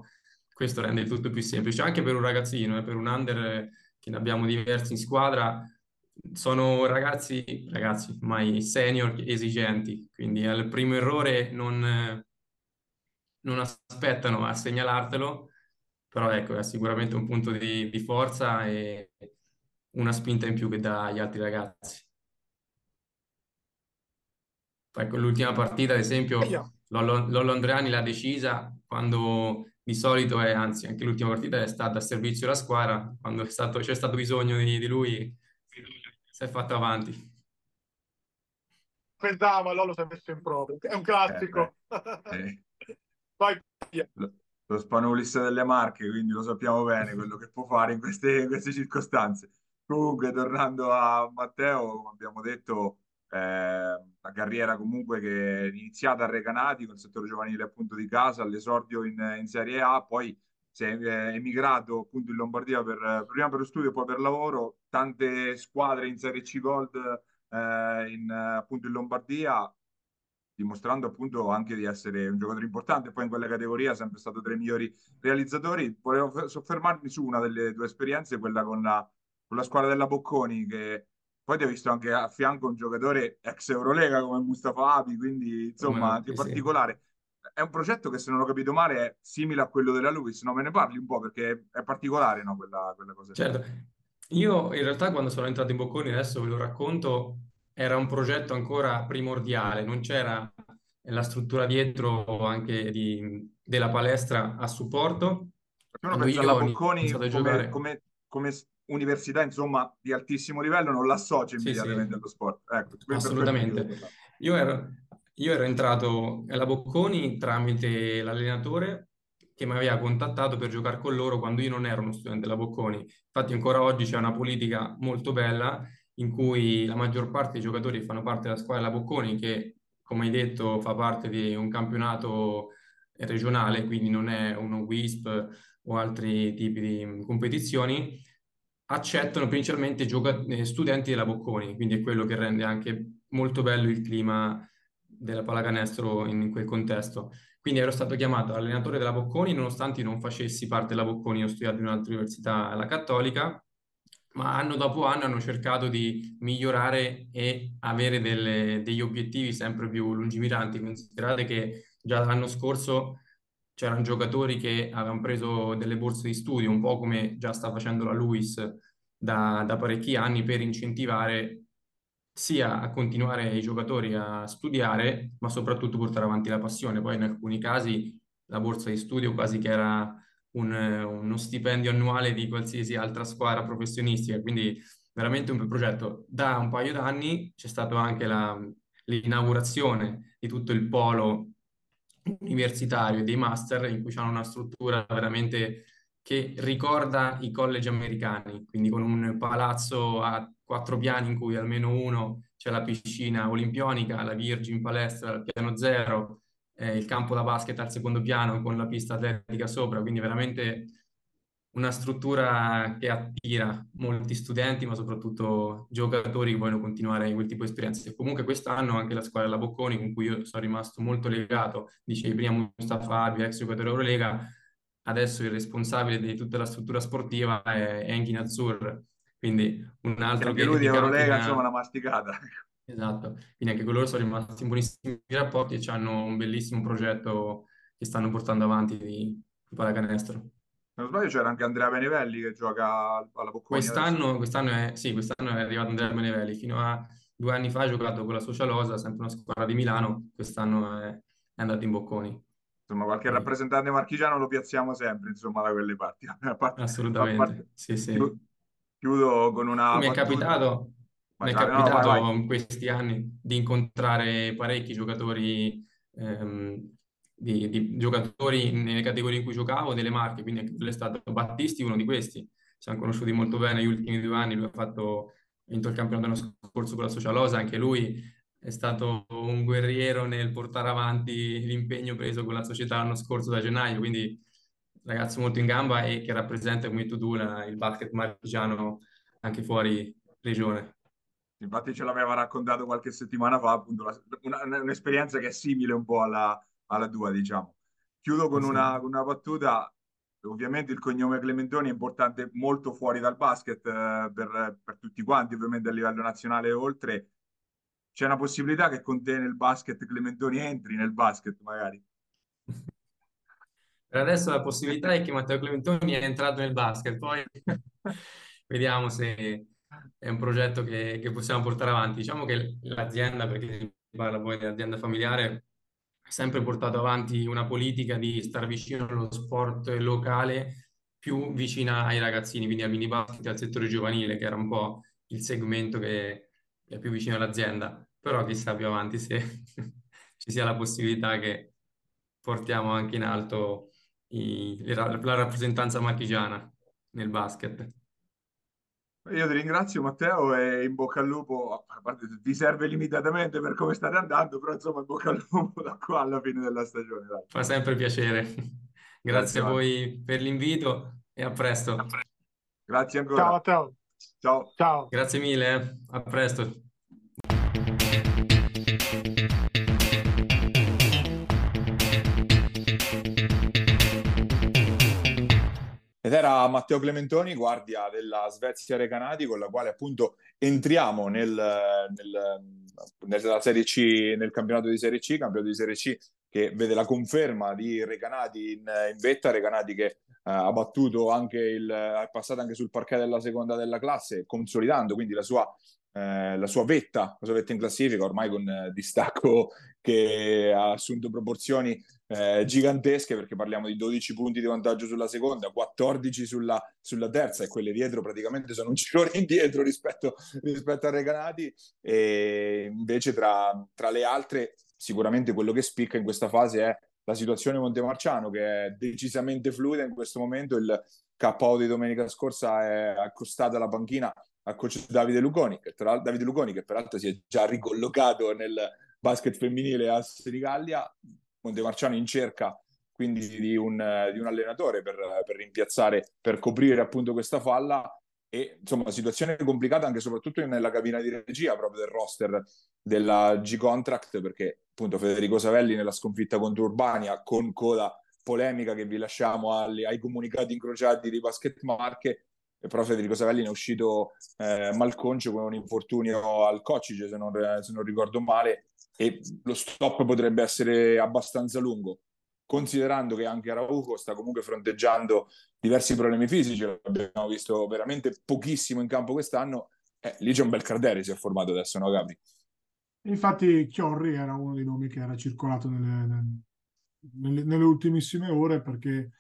questo rende tutto più semplice anche per un ragazzino, eh, per un under che ne abbiamo diversi in squadra sono ragazzi, ragazzi, mai senior esigenti, quindi al primo errore non, non aspettano a segnalartelo, però ecco, è sicuramente un punto di, di forza e una spinta in più che dà agli altri ragazzi. Ecco, l'ultima partita, ad esempio, Lollo, Lollo Andreani l'ha decisa quando di solito è, anzi, anche l'ultima partita è stata a servizio della squadra, quando stato, c'è stato bisogno di, di lui si è fatto avanti. Pensavo, allora lo si è messo in prova. È un classico. Eh, eh. Vai, lo, lo Spanulis delle Marche, quindi lo sappiamo bene quello che può fare in queste, in queste circostanze. Comunque, tornando a Matteo, come abbiamo detto, eh, la carriera comunque che è iniziata a Recanati con il settore giovanile appunto di casa, all'esordio in, in Serie A, poi si è emigrato appunto in Lombardia per, prima per lo studio e poi per lavoro, tante squadre in Serie C Gold eh, in, appunto in Lombardia, dimostrando appunto anche di essere un giocatore importante, poi in quella categoria è sempre stato tra i migliori realizzatori. Volevo soffermarmi su una delle due esperienze, quella con la, con la squadra della Bocconi, che poi ti ho visto anche a fianco un giocatore ex Eurolega come Mustafa Abi, quindi insomma anche sì, particolare è un progetto che, se non ho capito male, è simile a quello della Luis. No, me ne parli un po' perché è particolare, no, quella, quella cosa. Certo. Io in realtà quando sono entrato in Bocconi, adesso ve lo racconto, era un progetto ancora primordiale, non c'era la struttura dietro anche di, della palestra a supporto. Uno pensa alla Bocconi come, come, come, università insomma di altissimo livello, non l'associa immediatamente sì, allo sport. Ecco, Assolutamente. Io ero, io ero entrato alla Bocconi tramite l'allenatore che mi aveva contattato per giocare con loro quando io non ero uno studente della Bocconi. Infatti ancora oggi c'è una politica molto bella in cui la maggior parte dei giocatori fanno parte della squadra della Bocconi che, come hai detto, fa parte di un campionato regionale, quindi non è uno WISP o altri tipi di competizioni, accettano principalmente gioca- eh, studenti della Bocconi, quindi è quello che rende anche molto bello il clima della pallacanestro in, quel contesto. Quindi ero stato chiamato allenatore della Bocconi, nonostante non facessi parte della Bocconi, ho studiato in un'altra università, la Cattolica, ma anno dopo anno hanno cercato di migliorare e avere delle, degli obiettivi sempre più lungimiranti. Considerate che già l'anno scorso c'erano giocatori che avevano preso delle borse di studio, un po' come già sta facendo la Luis da, da parecchi anni, per incentivare sia a continuare i giocatori a studiare, ma soprattutto portare avanti la passione. Poi in alcuni casi la borsa di studio quasi che era un, uno stipendio annuale di qualsiasi altra squadra professionistica, quindi veramente un bel progetto. Da un paio d'anni c'è stata anche la, l'inaugurazione di tutto il polo universitario dei master in cui hanno una struttura veramente che ricorda i college americani, quindi con un palazzo a quattro piani in cui almeno uno c'è la piscina olimpionica, la Virgin palestra al piano zero, eh, il campo da basket al secondo piano con la pista atletica sopra, quindi veramente una struttura che attira molti studenti, ma soprattutto giocatori che vogliono continuare quel tipo di esperienze. Comunque quest'anno anche la squadra della Bocconi, con cui io sono rimasto molto legato, dicevi prima Mustafa Albi, ex giocatore Eurolega, adesso il responsabile di tutta la struttura sportiva è Engin Azzur, quindi un altro che... lui di Eurolega, insomma, una masticata. Esatto, quindi anche con loro sono rimasti in buonissimi rapporti e hanno un bellissimo progetto che stanno portando avanti di, di pallacanestro. Se non sbaglio c'era anche Andrea Benevelli che gioca alla Bocconi. Quest'anno, quest'anno, è, sì, quest'anno è arrivato Andrea Benevelli, fino a due anni fa ha giocato con la Socialosa, sempre una squadra di Milano, quest'anno è, è andato in Bocconi. Insomma, qualche rappresentante marchigiano lo piazziamo sempre, insomma, da quelle parti. Parte, Assolutamente, parte, sì, sì. Chiudo con una... Mi è capitato, mi è capitato no, in questi anni di incontrare parecchi giocatori, ehm, di, di, giocatori nelle categorie in cui giocavo, delle marche, quindi anche è stato Battisti uno di questi. Ci siamo conosciuti molto bene negli ultimi due anni, lui ha fatto, vinto il campionato l'anno scorso con la Socialosa, anche lui è stato un guerriero nel portare avanti l'impegno preso con la società l'anno scorso da gennaio, quindi ragazzo molto in gamba e che rappresenta, come tu, la, il basket marchigiano anche fuori regione. Infatti ce l'aveva raccontato qualche settimana fa, appunto, la, una, un'esperienza che è simile un po' alla, alla tua, diciamo. Chiudo con, sì. una, con una battuta. Ovviamente il cognome Clementoni è importante molto fuori dal basket eh, per, per, tutti quanti, ovviamente a livello nazionale e oltre. C'è una possibilità che con te nel basket Clementoni entri nel basket magari? Per adesso la possibilità è che Matteo Clementoni è entrato nel basket, poi vediamo se è un progetto che, che, possiamo portare avanti. Diciamo che l'azienda, perché parla poi di azienda familiare, ha sempre portato avanti una politica di star vicino allo sport locale, più vicina ai ragazzini, quindi al mini basket e al settore giovanile, che era un po' il segmento che è più vicino all'azienda. Però chissà più avanti se ci sia la possibilità che portiamo anche in alto i, la, la rappresentanza marchigiana nel basket. Io ti ringrazio Matteo e in bocca al lupo, a parte ti serve limitatamente per come state andando, però insomma in bocca al lupo da qua alla fine della stagione. Dai. Fa sempre piacere. Grazie, Grazie a voi per l'invito e a presto. Grazie ancora. Ciao Matteo. Ciao. Ciao. Grazie mille, eh. a presto. Matteo Clementoni, guardia della Svezia Recanati, con la quale appunto entriamo nel, nel, nella Serie C, nel campionato di Serie C, campionato di Serie C che vede la conferma di Recanati in, in vetta, Recanati che eh, ha battuto anche il, è passato anche sul parquet della seconda della classe, consolidando quindi la sua eh, la sua vetta, la sua vetta in classifica, ormai con eh, distacco che ha assunto proporzioni eh, gigantesche perché parliamo di 12 punti di vantaggio sulla seconda, 14 sulla, sulla terza e quelle dietro praticamente sono un girone indietro rispetto, rispetto a Recanati e invece tra, tra le altre sicuramente quello che spicca in questa fase è la situazione Montemarciano che è decisamente fluida in questo momento, il KO di domenica scorsa è accostato alla panchina a coach Davide Luconi, che, tra, Davide Luconi, che peraltro si è già ricollocato nel basket femminile a Senigallia, Montemarciano in cerca quindi di un, di un allenatore per, per, rimpiazzare, per coprire appunto questa falla e insomma situazione complicata anche soprattutto nella cabina di regia proprio del roster della G-Contract perché appunto Federico Savelli nella sconfitta contro Urbania con coda polemica che vi lasciamo ai, ai comunicati incrociati di Basket Marche però Federico Savelli ne è uscito eh, malconcio con un infortunio al coccige, se non, se non ricordo male, e lo stop potrebbe essere abbastanza lungo considerando che anche Araujo sta comunque fronteggiando diversi problemi fisici, l'abbiamo visto veramente pochissimo in campo quest'anno, eh, lì c'è un bel cardere si è formato adesso, no Gabri? Infatti Chiorri era uno dei nomi che era circolato nelle, nelle, nelle ultimissime ore perché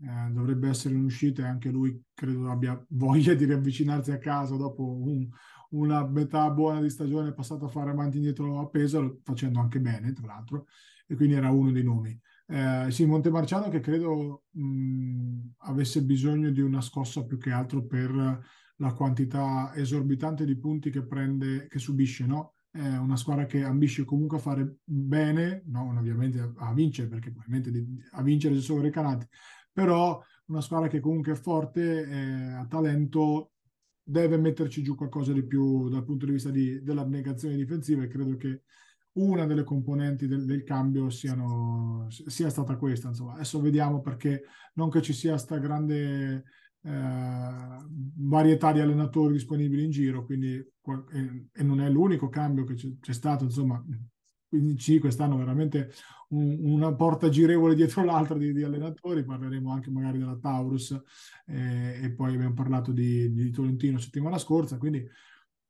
eh, dovrebbe essere in uscita e anche lui credo abbia voglia di riavvicinarsi a casa dopo un, una metà buona di stagione passata a fare avanti e indietro a Pesaro, facendo anche bene tra l'altro, e quindi era uno dei nomi. Eh, sì, Montemarciano che credo mh, avesse bisogno di una scossa più che altro per la quantità esorbitante di punti che prende, che subisce, no? È una squadra che ambisce comunque a fare bene, non ovviamente a, vincere, perché probabilmente a vincere ci sono recanati, però una squadra che comunque è forte, eh, ha talento, deve metterci giù qualcosa di più dal punto di vista di, dell'abnegazione difensiva e credo che una delle componenti del, del, cambio siano, sia stata questa. Insomma. Adesso vediamo perché non che ci sia sta grande eh, varietà di allenatori disponibili in giro, quindi, e, e non è l'unico cambio che c'è, c'è stato, insomma, quindi C quest'anno veramente un, una porta girevole dietro l'altra di, di, allenatori, parleremo anche magari della Taurus eh, e poi abbiamo parlato di, di, Tolentino settimana scorsa, quindi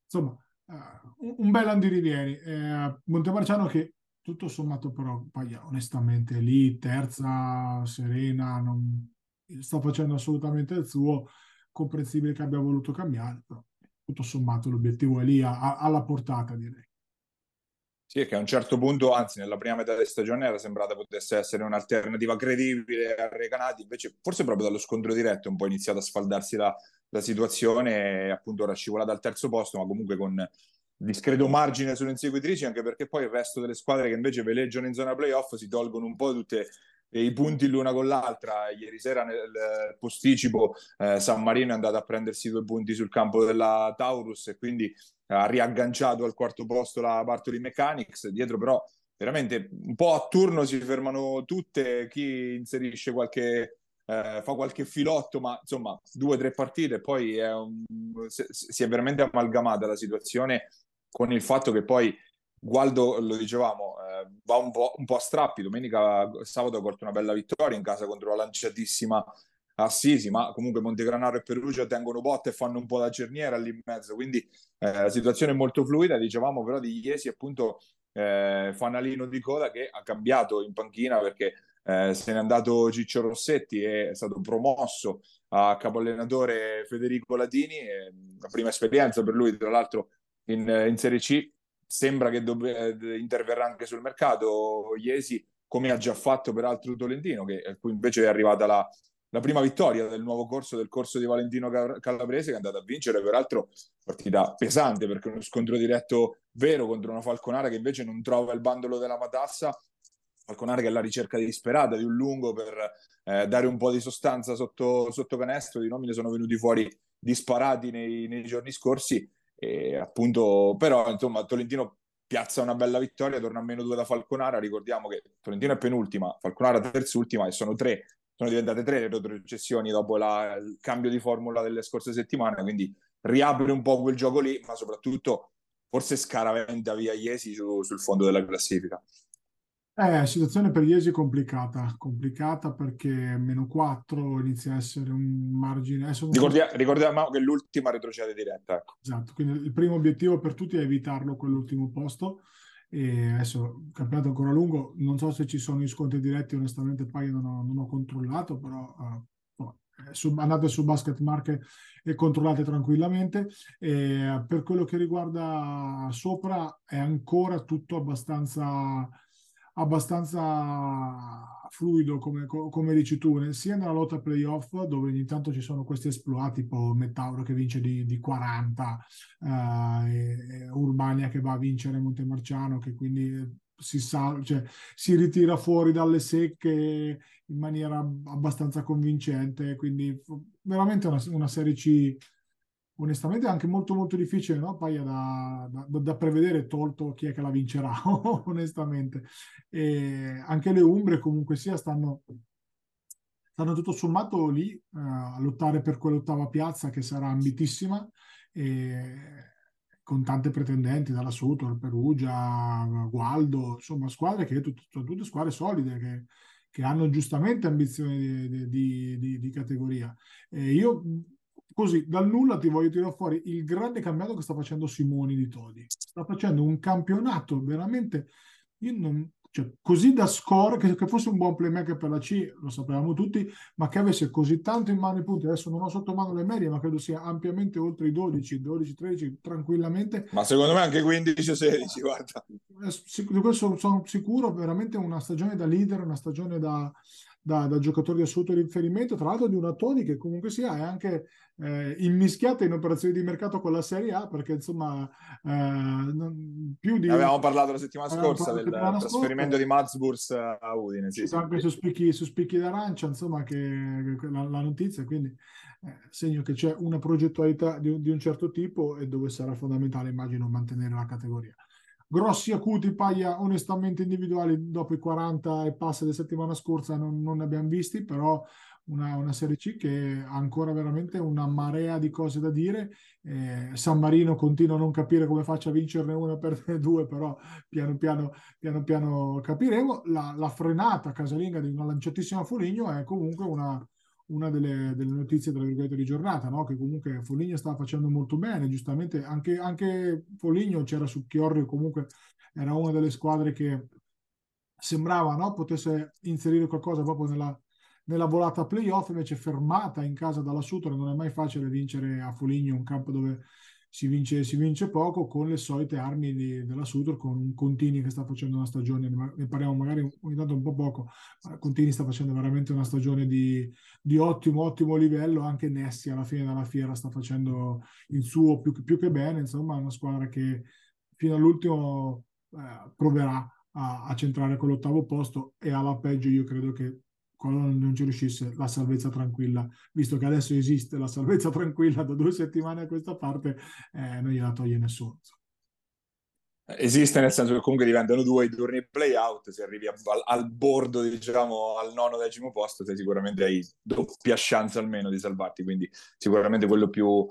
insomma uh, un bel andirivieni. Eh, Montemarciano che tutto sommato però, poi onestamente lì terza, serena, non, sta facendo assolutamente il suo, comprensibile che abbia voluto cambiare, però tutto sommato l'obiettivo è lì alla portata direi. Sì, che a un certo punto, anzi nella prima metà della stagione era sembrata potesse essere un'alternativa credibile a Recanati, invece forse proprio dallo scontro diretto è un po' iniziato a sfaldarsi la, la situazione appunto ora scivolata al terzo posto, ma comunque con discreto margine sulle inseguitrici, anche perché poi il resto delle squadre che invece veleggiano in zona playoff si tolgono un po' tutte i punti l'una con l'altra. Ieri sera nel posticipo eh, San Marino è andato a prendersi due punti sul campo della Taurus e quindi ha riagganciato al quarto posto la Bartoli Mechanics, dietro però veramente un po' a turno si fermano tutte, chi inserisce qualche, eh, fa qualche filotto, ma insomma due o tre partite, poi è un, si è veramente amalgamata la situazione con il fatto che poi Gualdo, lo dicevamo, eh, va un po', un po', a strappi, domenica, sabato ha portato una bella vittoria in casa contro la lanciatissima Assisi, ma comunque Montegranaro e Perugia tengono botte e fanno un po' da cerniera lì in mezzo, quindi eh, la situazione è molto fluida, dicevamo però di Iesi appunto eh, fanalino di coda che ha cambiato in panchina perché eh, se n'è andato Ciccio Rossetti e è stato promosso a capoallenatore Federico Latini, la prima esperienza per lui tra l'altro in, in Serie C, sembra che dov- interverrà anche sul mercato Iesi come ha già fatto peraltro Tolentino, che, cui invece è arrivata la, la prima vittoria del nuovo corso, del corso di Valentino Calabrese, che è andato a vincere, peraltro partita pesante perché uno scontro diretto vero contro una Falconara che invece non trova il bandolo della matassa. Falconara che è alla ricerca disperata di un lungo per eh, dare un po' di sostanza sotto, sotto canestro, i nomi ne sono venuti fuori disparati nei, nei giorni scorsi. E appunto, però, insomma, Tolentino piazza una bella vittoria, torna a meno due da Falconara. Ricordiamo che Tolentino è penultima, Falconara terzultima e sono tre sono diventate tre le retrocessioni dopo la, il cambio di formula delle scorse settimane, quindi riapre un po' quel gioco lì, ma soprattutto forse scaraventa via Iesi su, sul fondo della classifica. Eh, situazione per Iesi complicata, complicata perché meno 4 inizia a essere un margine. Ricordia- ricordiamo che l'ultima retrocede diretta. Ecco. Esatto, quindi il primo obiettivo per tutti è evitarlo quell'ultimo posto. E adesso il campionato è ancora lungo, non so se ci sono gli scontri diretti, onestamente poi non ho, non ho controllato, però eh, insomma, eh, su- andate su Basket Market e controllate tranquillamente. E per quello che riguarda sopra è ancora tutto abbastanza abbastanza fluido, come, co- come dici tu, sia nella lotta playoff, dove ogni tanto ci sono questi esploiti, tipo Mettauro che vince di, di 40, eh, Urbania che va a vincere Montemarciano, che quindi si, sal- cioè, si ritira fuori dalle secche in maniera abbastanza convincente, quindi veramente una, una Serie C onestamente è anche molto molto difficile, no? Paia da, da- da prevedere, tolto chi è che la vincerà, onestamente. E anche le Umbre comunque sia stanno, stanno tutto sommato lì eh, a lottare per quell'ottava piazza che sarà ambitissima e con tante pretendenti dalla Sutor, Perugia, Gualdo, insomma squadre che sono tutte squadre solide che, che hanno giustamente ambizioni di, di- di- di categoria. E io così dal nulla ti voglio tirare fuori il grande campionato che sta facendo Simoni di Todi. Sta facendo un campionato veramente io non- cioè, così da score, che, che fosse un buon playmaker per la C, lo sapevamo tutti, ma che avesse così tanto in mano i punti. Adesso non ho sotto mano le medie, ma credo sia ampiamente oltre i 12, 12, 13, tranquillamente. Ma secondo me anche 15 o 16, guarda. Eh, Di questo sono sicuro, veramente una stagione da leader, una stagione da, da, da giocatore di assoluto riferimento, tra l'altro di una Toni che comunque sia è anche eh, immischiata in operazioni di mercato con la Serie A, perché insomma eh, non- più di... Avevamo parlato la settimana scorsa del trasferimento scorsa. di Matsburs a Udine. Sì, sì. anche su spicchi, su spicchi d'arancia, insomma, che, la, la notizia, quindi eh, segno che c'è una progettualità di, di un certo tipo e dove sarà fondamentale, immagino, mantenere la categoria. Grossi acuti, paia onestamente individuali dopo i 40 e passa della settimana scorsa non, non ne abbiamo visti, però una, una Serie C che ha ancora veramente una marea di cose da dire. Eh, San Marino continua a non capire come faccia a vincerne una per due, però piano piano piano piano capiremo. La, la frenata casalinga di una lanciatissima Foligno è comunque una, una delle, delle notizie di giornata, no? che comunque Foligno stava facendo molto bene, giustamente anche, anche Foligno c'era su Chiorri, comunque era una delle squadre che sembrava no? potesse inserire qualcosa proprio nella, nella volata playoff, invece fermata in casa dalla Sutor, non è mai facile vincere a Foligno, un campo dove si vince, si vince poco con le solite armi di- della Sutor, con Contini che sta facendo una stagione, ne parliamo magari ogni tanto un po' poco, ma Contini sta facendo veramente una stagione di, di ottimo, ottimo livello, anche Nessi alla fine della fiera sta facendo il suo più, più che bene, insomma è una squadra che fino all'ultimo eh, proverà a, a centrare quell'ottavo posto e alla peggio io credo che qualora non ci riuscisse la salvezza tranquilla, visto che adesso esiste la salvezza tranquilla da due settimane a questa parte, eh, non gliela toglie nessuno. Esiste nel senso che comunque diventano due i turni play-out, se arrivi al, al bordo, diciamo, al nono decimo posto, sei sicuramente hai doppia chance almeno di salvarti, quindi sicuramente quello più,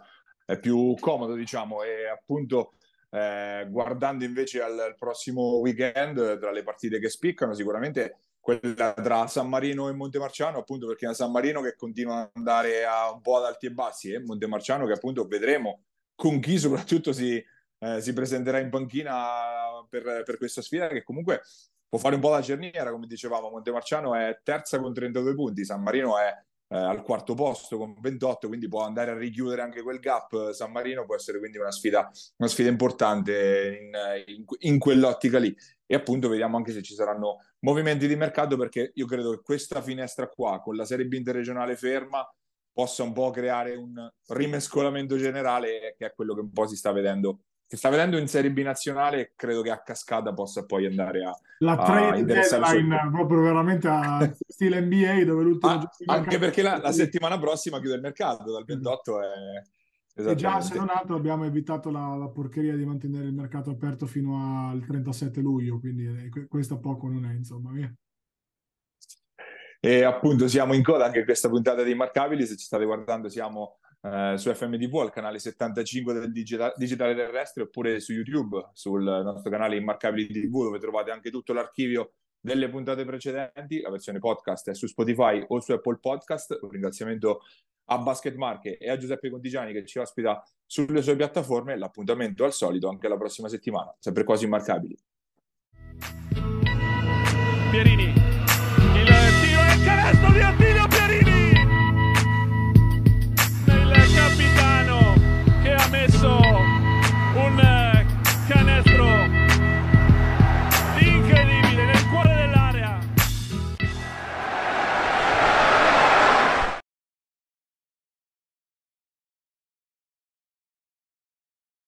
è più comodo, diciamo, e appunto eh, guardando invece al, al prossimo weekend, tra le partite che spiccano, sicuramente quella tra San Marino e Montemarciano, appunto perché è San Marino che continua ad andare a un po' ad alti e bassi, e Montemarciano che appunto vedremo con chi soprattutto si eh, si presenterà in panchina per, per, questa sfida che comunque può fare un po' da cerniera, come dicevamo, Montemarciano è terza con 32 punti, San Marino è eh, al quarto posto con 28, quindi può andare a richiudere anche quel gap, San Marino può essere quindi una sfida, una sfida importante in, in, in quell'ottica lì e appunto vediamo anche se ci saranno movimenti di mercato perché io credo che questa finestra qua con la Serie B interregionale ferma possa un po' creare un rimescolamento generale che è quello che un po' si sta vedendo. Si sta vedendo in Serie B nazionale credo che a cascata possa poi andare a, La trade deadline proprio veramente a stile NBA dove l'ultimo Ah, anche perché la, la settimana prossima chiude il mercato dal Mm. 28 è E già se non altro abbiamo evitato la, la porcheria di mantenere il mercato aperto fino al 37 luglio, quindi eh, que- questo poco non è, insomma, via. E appunto siamo in coda anche questa puntata di Immarcabili, se ci state guardando siamo eh, su FMTV al canale 75 del digita- digitale terrestre oppure su YouTube sul nostro canale Immarcabili TV dove trovate anche tutto l'archivio delle puntate precedenti. La versione podcast è su Spotify o su Apple Podcast. Un ringraziamento a Basket Market e a Giuseppe Contigiani che ci ospita sulle sue piattaforme. L'appuntamento al solito anche la prossima settimana, sempre quasi immarcabili. Pierini, il tiro e canestro di Attilio Pierini, il capitano che ha messo